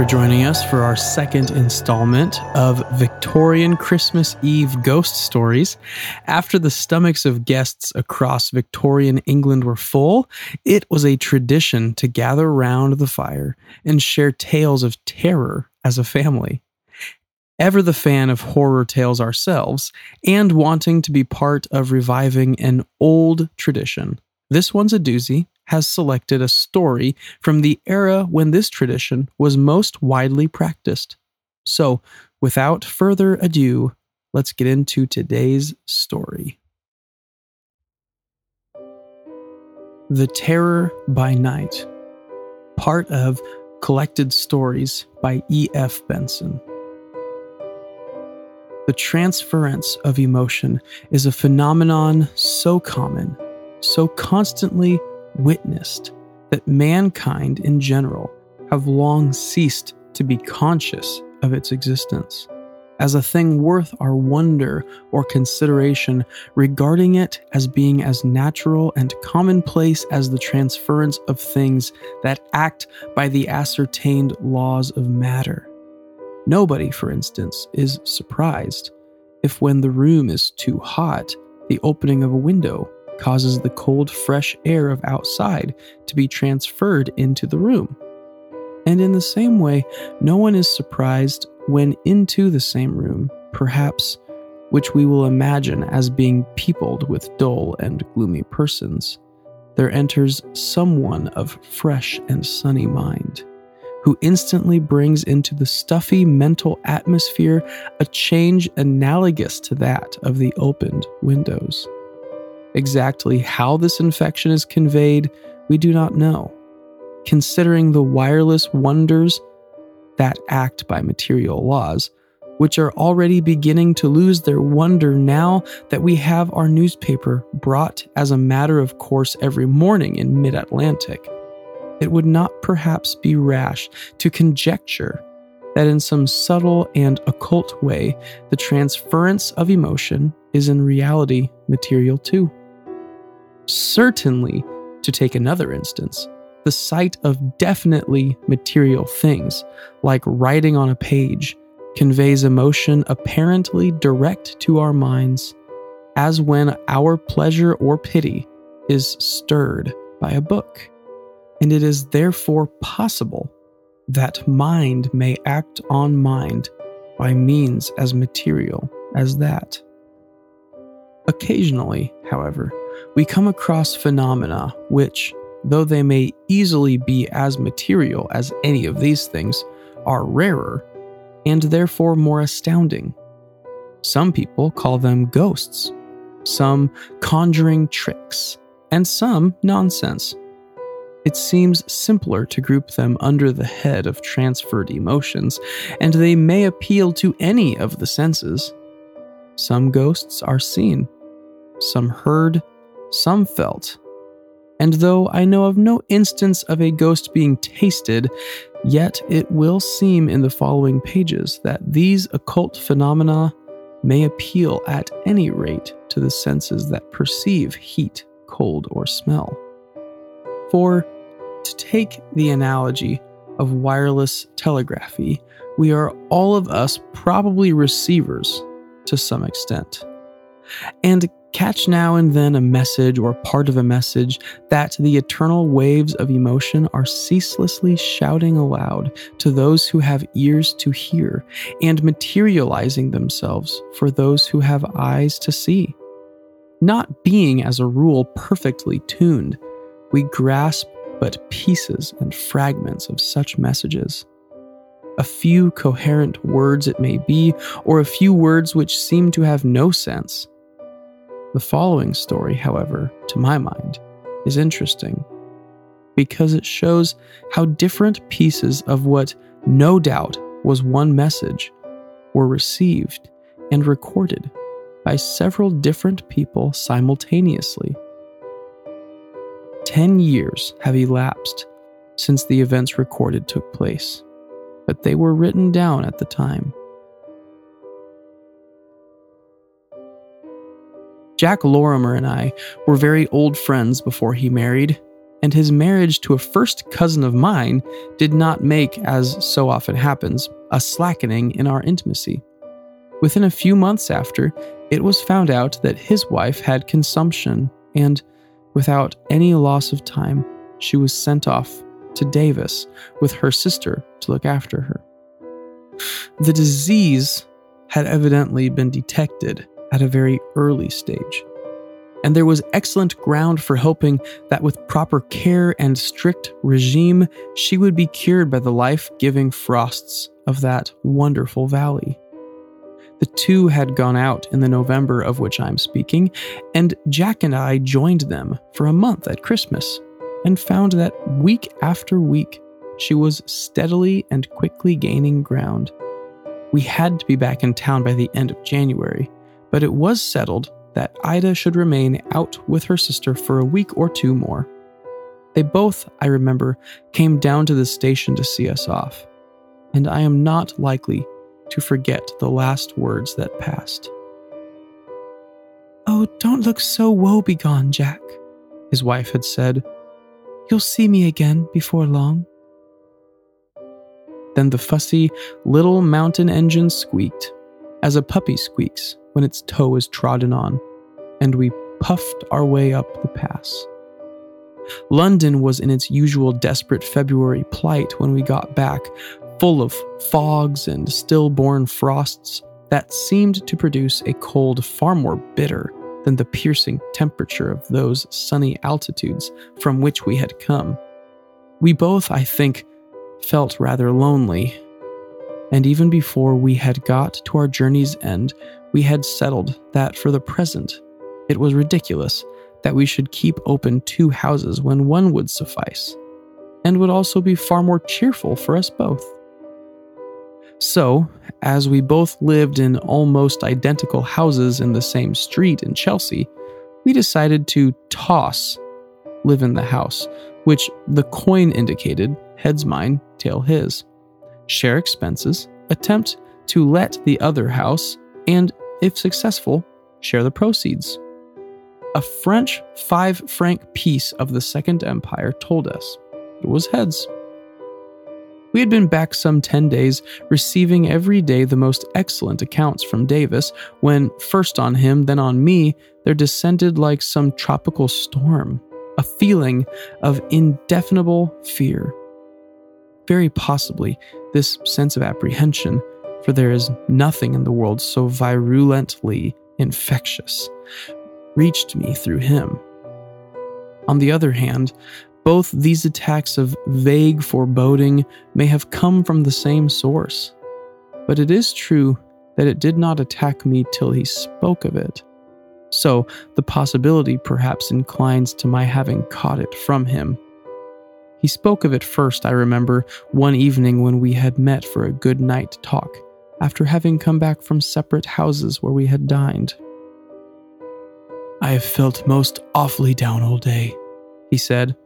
For joining us for our second installment of Victorian Christmas Eve ghost stories. After the stomachs of guests across Victorian England were full, it was a tradition to gather round the fire and share tales of terror as a family. Ever the fan of horror tales ourselves, and wanting to be part of reviving an old tradition, this one's a doozy has selected a story from the era when this tradition was most widely practiced. So, without further ado, let's get into today's story. The Terror by Night, part of Collected Stories by E.F. Benson. The transference of emotion is a phenomenon so common, so constantly witnessed that mankind in general have long ceased to be conscious of its existence as a thing worth our wonder or consideration, regarding it as being as natural and commonplace as the transference of things that act by the ascertained laws of matter. Nobody, for instance, is surprised if when the room is too hot, the opening of a window causes the cold, fresh air of outside to be transferred into the room. And in the same way, no one is surprised when into the same room, perhaps which we will imagine as being peopled with dull and gloomy persons, there enters someone of fresh and sunny mind, who instantly brings into the stuffy mental atmosphere a change analogous to that of the opened windows. Exactly how this infection is conveyed, we do not know. Considering the wireless wonders that act by material laws, which are already beginning to lose their wonder now that we have our newspaper brought as a matter of course every morning in mid Atlantic, it would not perhaps be rash to conjecture that in some subtle and occult way the transference of emotion is in reality material too. Certainly, to take another instance, the sight of definitely material things, like writing on a page, conveys emotion apparently direct to our minds, as when our pleasure or pity is stirred by a book. And it is therefore possible that mind may act on mind by means as material as that. Occasionally, however, we come across phenomena which, though they may easily be as material as any of these things, are rarer and therefore more astounding. Some people call them ghosts, some conjuring tricks, and some nonsense. It seems simpler to group them under the head of transferred emotions, and they may appeal to any of the senses. Some ghosts are seen, some heard, some felt. And though I know of no instance of a ghost being tasted, yet it will seem in the following pages that these occult phenomena may appeal at any rate to the senses that perceive heat, cold, or smell. For, to take the analogy of wireless telegraphy, we are all of us probably receivers to some extent. And catch now and then a message or part of a message that the eternal waves of emotion are ceaselessly shouting aloud to those who have ears to hear and materializing themselves for those who have eyes to see. Not being, as a rule, perfectly tuned, we grasp but pieces and fragments of such messages. A few coherent words, it may be, or a few words which seem to have no sense the following story, however, to my mind, is interesting because it shows how different pieces of what no doubt was one message were received and recorded by several different people simultaneously. Ten years have elapsed since the events recorded took place, but they were written down at the time. Jack Lorimer and I were very old friends before he married, and his marriage to a first cousin of mine did not make, as so often happens, a slackening in our intimacy. Within a few months after, it was found out that his wife had consumption, and without any loss of time, she was sent off to Davos with her sister to look after her. The disease had evidently been detected at a very early stage, and there was excellent ground for hoping that with proper care and strict regime, she would be cured by the life giving frosts of that wonderful valley. The two had gone out in the November of which I'm speaking, and Jack and I joined them for a month at Christmas and found that week after week she was steadily and quickly gaining ground. We had to be back in town by the end of January, but it was settled that Ida should remain out with her sister for a week or two more. They both, I remember, came down to the station to see us off, and I am not likely to forget the last words that passed. Oh, don't look so woebegone, Jack, his wife had said. You'll see me again before long. Then the fussy little mountain engine squeaked, as a puppy squeaks when its toe is trodden on, and we puffed our way up the pass. London was in its usual desperate February plight when we got back, full of fogs and stillborn frosts that seemed to produce a cold far more bitter than the piercing temperature of those sunny altitudes from which we had come. We both, I think, felt rather lonely, and even before we had got to our journey's end, we had settled that for the present it was ridiculous that we should keep open two houses when one would suffice, and would also be far more cheerful for us both. So, as we both lived in almost identical houses in the same street in Chelsea, we decided to toss live in the house, which the coin indicated heads mine, tail his, share expenses, attempt to let the other house, and, if successful, share the proceeds. A French five franc piece of the Second Empire told us it was heads. We had been back some 10 days, receiving every day the most excellent accounts from Davos, when, first on him, then on me, there descended like some tropical storm, a feeling of indefinable fear. Very possibly, this sense of apprehension, for there is nothing in the world so virulently infectious, reached me through him. On the other hand, both these attacks of vague foreboding may have come from the same source, but it is true that it did not attack me till he spoke of it. So the possibility perhaps inclines to my having caught it from him. He spoke of it first, I remember, one evening when we had met for a good night talk, after having come back from separate houses where we had dined. I have felt most awfully down all day, he said,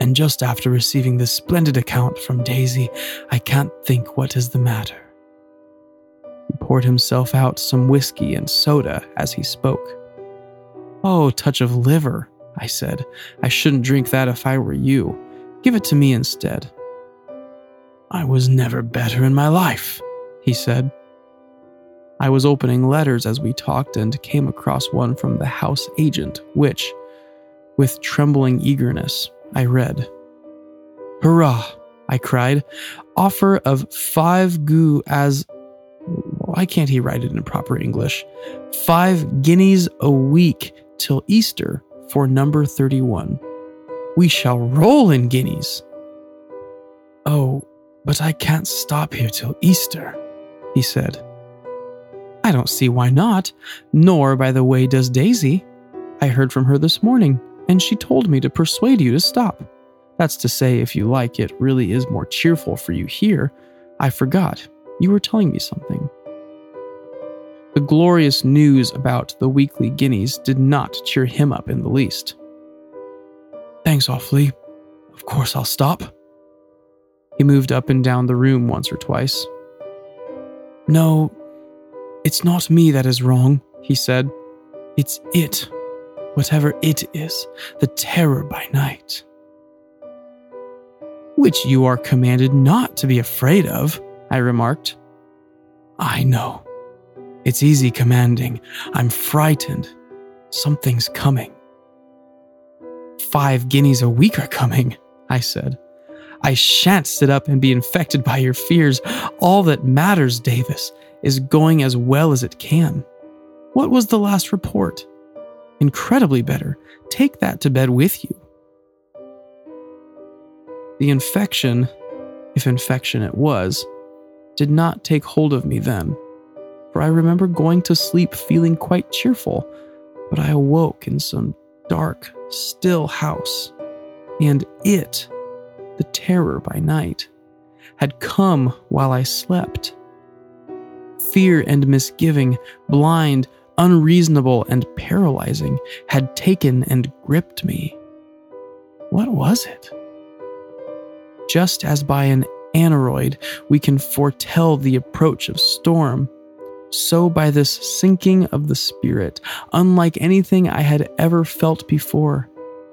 and just after receiving this splendid account from Daisy, I can't think what is the matter. He poured himself out some whiskey and soda as he spoke. Oh, touch of liver, I said. I shouldn't drink that if I were you. Give it to me instead. I was never better in my life, he said. I was opening letters as we talked and came across one from the house agent, which, with trembling eagerness, I read. Hurrah! I cried. Offer of five gu as. Why can't he write it in proper English? Five guineas a week till Easter for number 31. We shall roll in guineas. Oh, but I can't stop here till Easter, he said. I don't see why not, nor, by the way, does Daisy. I heard from her this morning and she told me to persuade you to stop. That's to say, if you like, it really is more cheerful for you here. I forgot. You were telling me something. The glorious news about the weekly guineas did not cheer him up in the least. Thanks awfully. Of course I'll stop. He moved up and down the room once or twice. No, it's not me that is wrong, he said. It's it whatever it is, the terror by night. Which you are commanded not to be afraid of, I remarked. I know. It's easy commanding. I'm frightened. Something's coming. Five guineas a week are coming, I said. I shan't sit up and be infected by your fears. All that matters, Davos, is going as well as it can. What was the last report? Incredibly better. Take that to bed with you. The infection, if infection it was, did not take hold of me then, for I remember going to sleep feeling quite cheerful, but I awoke in some dark, still house, and it, the terror by night, had come while I slept. Fear and misgiving, blind, unreasonable, and paralyzing, had taken and gripped me. What was it? Just as by an aneroid we can foretell the approach of storm, so by this sinking of the spirit, unlike anything I had ever felt before,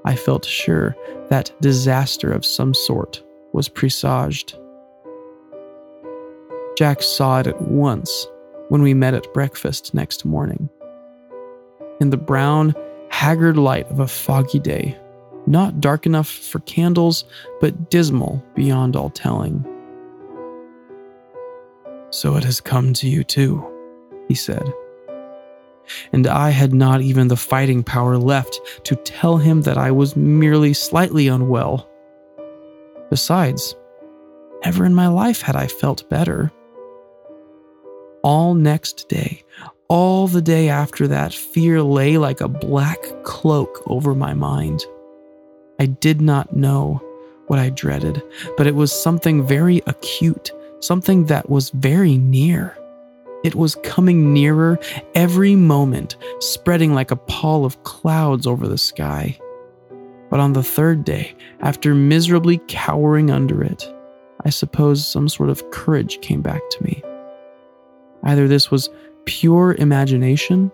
I felt sure that disaster of some sort was presaged. Jack saw it at once when we met at breakfast next morning. In the brown, haggard light of a foggy day, not dark enough for candles, but dismal beyond all telling. So it has come to you too, he said. And I had not even the fighting power left to tell him that I was merely slightly unwell. Besides, never in my life had I felt better. All next day, all the day after that, fear lay like a black cloak over my mind. I did not know what I dreaded, but it was something very acute, something that was very near. It was coming nearer every moment, spreading like a pall of clouds over the sky. But on the third day, after miserably cowering under it, I suppose some sort of courage came back to me. Either this was pure imagination,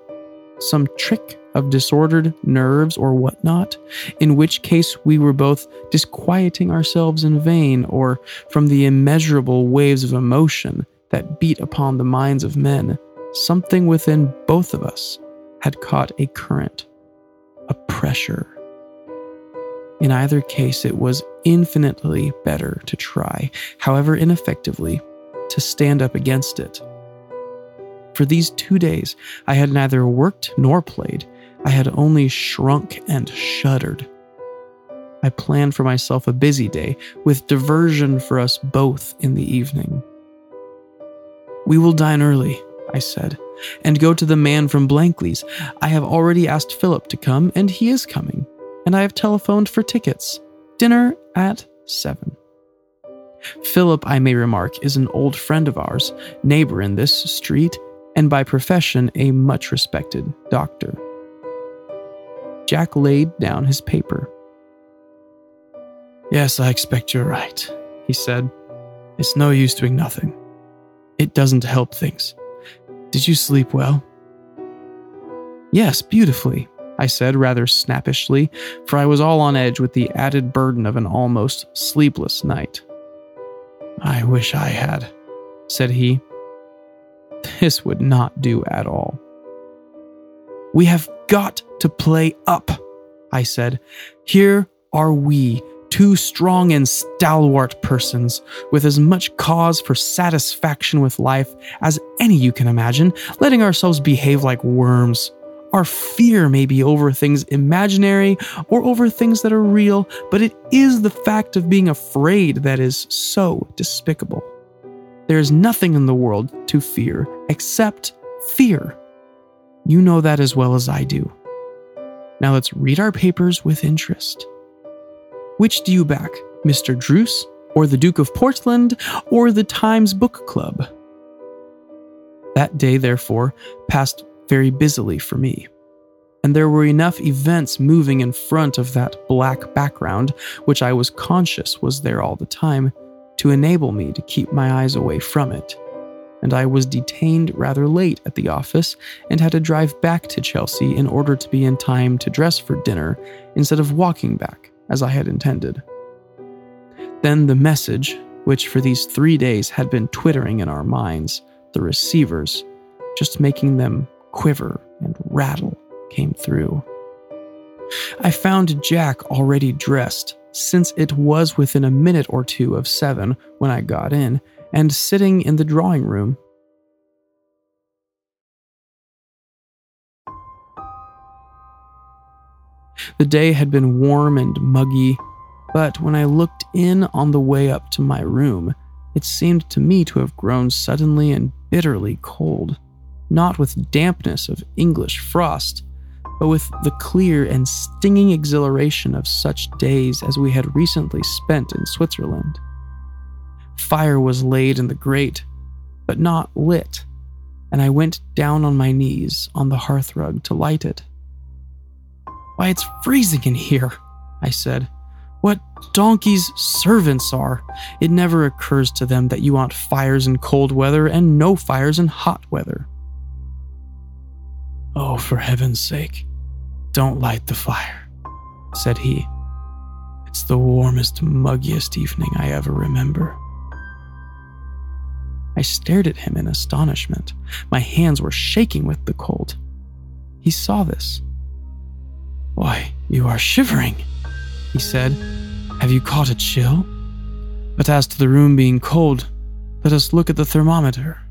some trick of disordered nerves or whatnot, in which case we were both disquieting ourselves in vain, or from the immeasurable waves of emotion that beat upon the minds of men, something within both of us had caught a current, a pressure. In either case, it was infinitely better to try, however ineffectively, to stand up against it. For these two days, I had neither worked nor played. I had only shrunk and shuddered. I planned for myself a busy day, with diversion for us both in the evening. We will dine early, I said, and go to the man from Blankley's. I have already asked Philip to come, and he is coming, and I have telephoned for tickets. Dinner at 7. Philip, I may remark, is an old friend of ours, neighbor in this street, and by profession a much respected doctor. Jack laid down his paper. Yes, I expect you're right, he said. It's no use doing nothing. It doesn't help things. Did you sleep well? Yes, beautifully, I said rather snappishly, for I was all on edge with the added burden of an almost sleepless night. I wish I had, said he. This would not do at all. We have got to play up, I said. Here are we, two strong and stalwart persons, with as much cause for satisfaction with life as any you can imagine, letting ourselves behave like worms. Our fear may be over things imaginary or over things that are real, but it is the fact of being afraid that is so despicable. There is nothing in the world to fear except fear. You know that as well as I do. Now let's read our papers with interest. Which do you back, Mr. Druce, or the Duke of Portland, or the Times Book Club? That day, therefore, passed very busily for me, and there were enough events moving in front of that black background, which I was conscious was there all the time, to enable me to keep my eyes away from it. And I was detained rather late at the office and had to drive back to Chelsea in order to be in time to dress for dinner instead of walking back as I had intended. Then the message, which for these three days had been twittering in our minds, the receivers, just making them quiver and rattle, came through. I found Jack already dressed, since it was within a minute or two of seven when I got in, and sitting in the drawing room. The day had been warm and muggy, but when I looked in on the way up to my room, it seemed to me to have grown suddenly and bitterly cold, not with dampness of English frost, but with the clear and stinging exhilaration of such days as we had recently spent in Switzerland. Fire was laid in the grate, but not lit, and I went down on my knees on the hearthrug to light it. Why, it's freezing in here, I said. What donkeys servants are. It never occurs to them that you want fires in cold weather and no fires in hot weather. Oh, for heaven's sake, don't light the fire, said he. It's the warmest, muggiest evening I ever remember. I stared at him in astonishment. My hands were shaking with the cold. He saw this. Why, you are shivering, he said. Have you caught a chill? But as to the room being cold, let us look at the thermometer.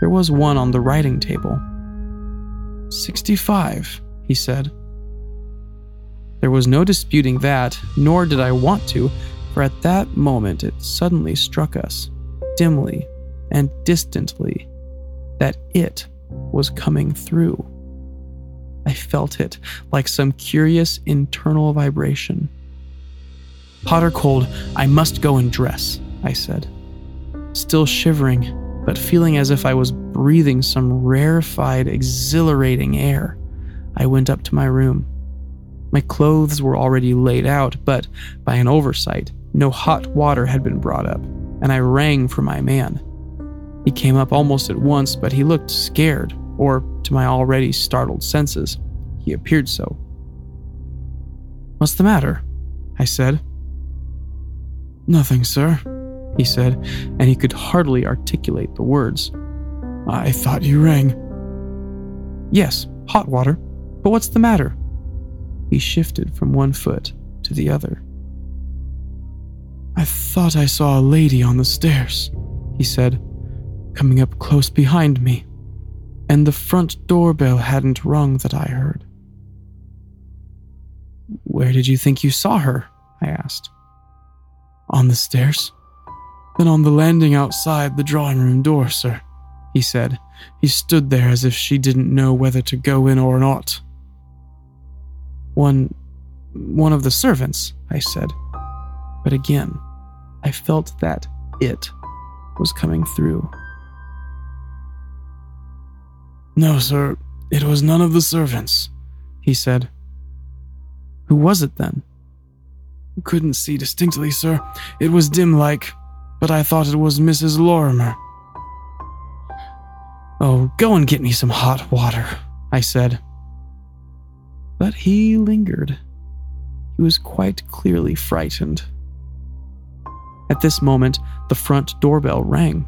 There was one on the writing table. 65, he said. There was no disputing that, nor did I want to, for at that moment it suddenly struck us, dimly and distantly, that it was coming through. I felt it like some curious internal vibration. Hot or cold, I must go and dress, I said. Still shivering, but feeling as if I was breathing some rarefied, exhilarating air. I went up to my room. My clothes were already laid out, but by an oversight, no hot water had been brought up, and I rang for my man. He came up almost at once, but he looked scared, or to my already startled senses, he appeared so. What's the matter? I said. Nothing, sir, he said, and he could hardly articulate the words. I thought you rang. Yes, hot water. But what's the matter? He shifted from one foot to the other. I thought I saw a lady on the stairs, he said, coming up close behind me, and the front doorbell hadn't rung that I heard. Where did you think you saw her? I asked. On the stairs. Then on the landing outside the drawing room door, sir, he said. He stood there as if she didn't know whether to go in or not. One. one of the servants, I said. But again, I felt that it was coming through. No, sir, it was none of the servants, he said. Who was it then? Couldn't see distinctly, sir. It was dim like, but I thought it was Mrs. Lorimer. Oh, go and get me some hot water, I said. But he lingered. He was quite clearly frightened. At this moment, the front doorbell rang.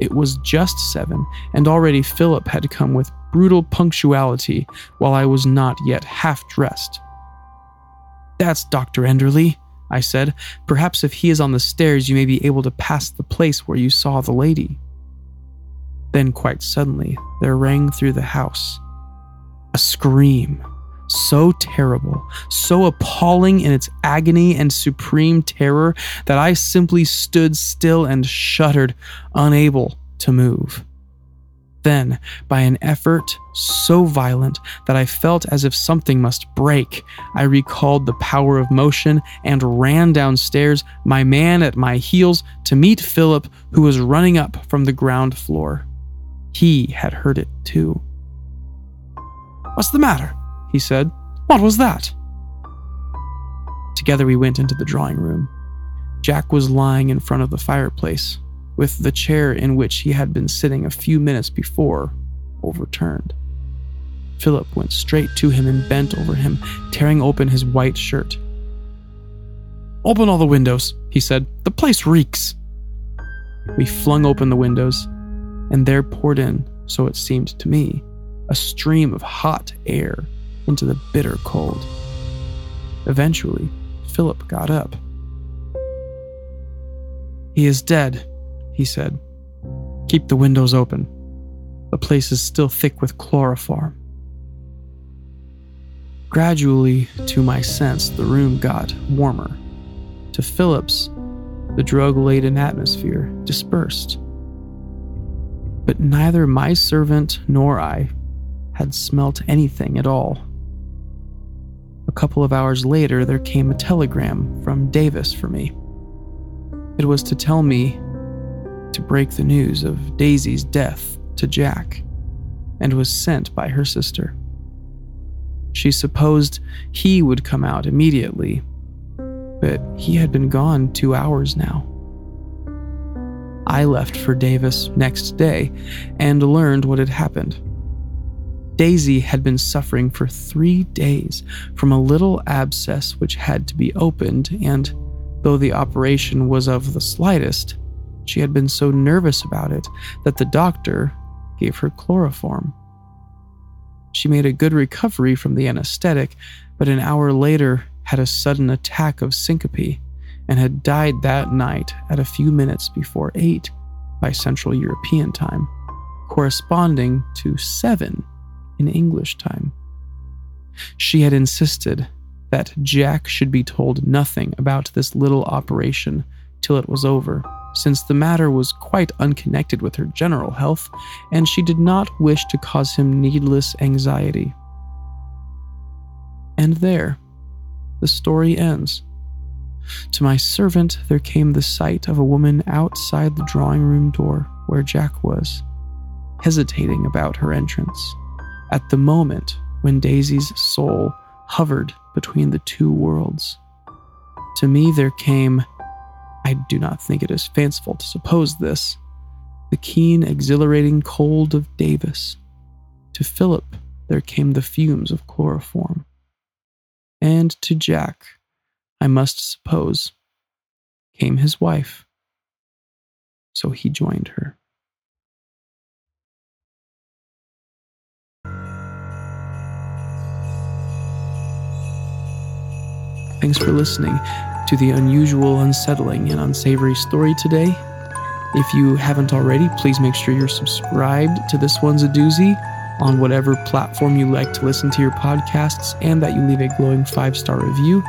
It was just seven, and already Philip had come with brutal punctuality while I was not yet half dressed. That's Dr. Enderley, I said. Perhaps if he is on the stairs, you may be able to pass the place where you saw the lady. Then, quite suddenly, there rang through the house a scream so terrible, so appalling in its agony and supreme terror that I simply stood still and shuddered, unable to move. Then, by an effort so violent that I felt as if something must break, I recalled the power of motion and ran downstairs, my man at my heels, to meet Philip, who was running up from the ground floor. He had heard it too. What's the matter? He said. What was that? Together we went into the drawing room. Jack was lying in front of the fireplace, with the chair in which he had been sitting a few minutes before overturned. Philip went straight to him and bent over him, tearing open his white shirt. Open all the windows, he said. The place reeks. We flung open the windows, and there poured in, so it seemed to me, a stream of hot air into the bitter cold. Eventually, Philip got up. He is dead, he said. Keep the windows open. The place is still thick with chloroform. Gradually, to my sense, the room got warmer. To Philip's, the drug laden atmosphere dispersed. But neither my servant nor I had smelt anything at all. A couple of hours later, there came a telegram from Davos for me. It was to tell me to break the news of Daisy's death to Jack, and was sent by her sister. She supposed he would come out immediately, but he had been gone two hours now. I left for Davos next day and learned what had happened. Daisy had been suffering for three days from a little abscess which had to be opened, and though the operation was of the slightest, she had been so nervous about it that the doctor gave her chloroform. She made a good recovery from the anesthetic, but an hour later had a sudden attack of syncope and had died that night at a few minutes before 8 by Central European time, corresponding to 7 in English time. She had insisted that Jack should be told nothing about this little operation till it was over since the matter was quite unconnected with her general health, and she did not wish to cause him needless anxiety. And there, the story ends. To my servant, there came the sight of a woman outside the drawing room door where Jack was, hesitating about her entrance, at the moment when Daisy's soul hovered between the two worlds. To me, there came I do not think it is fanciful to suppose this. The keen, exhilarating cold of Davos. To Philip, there came the fumes of chloroform. And to Jack, I must suppose, came his wife. So he joined her. Thanks for listening to the unusual, unsettling, and unsavory story today. If you haven't already, please make sure you're subscribed to This One's a Doozy on whatever platform you like to listen to your podcasts and that you leave a glowing five star review.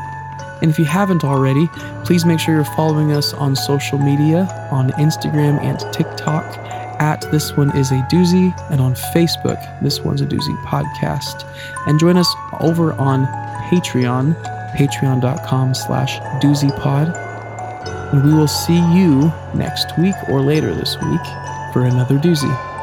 And if you haven't already, please make sure you're following us on social media on Instagram and TikTok at This One Is a Doozy and on Facebook, This One's a Doozy Podcast. And join us over on Patreon patreon.com slash doozypod. And we will see you next week or later this week for another doozy.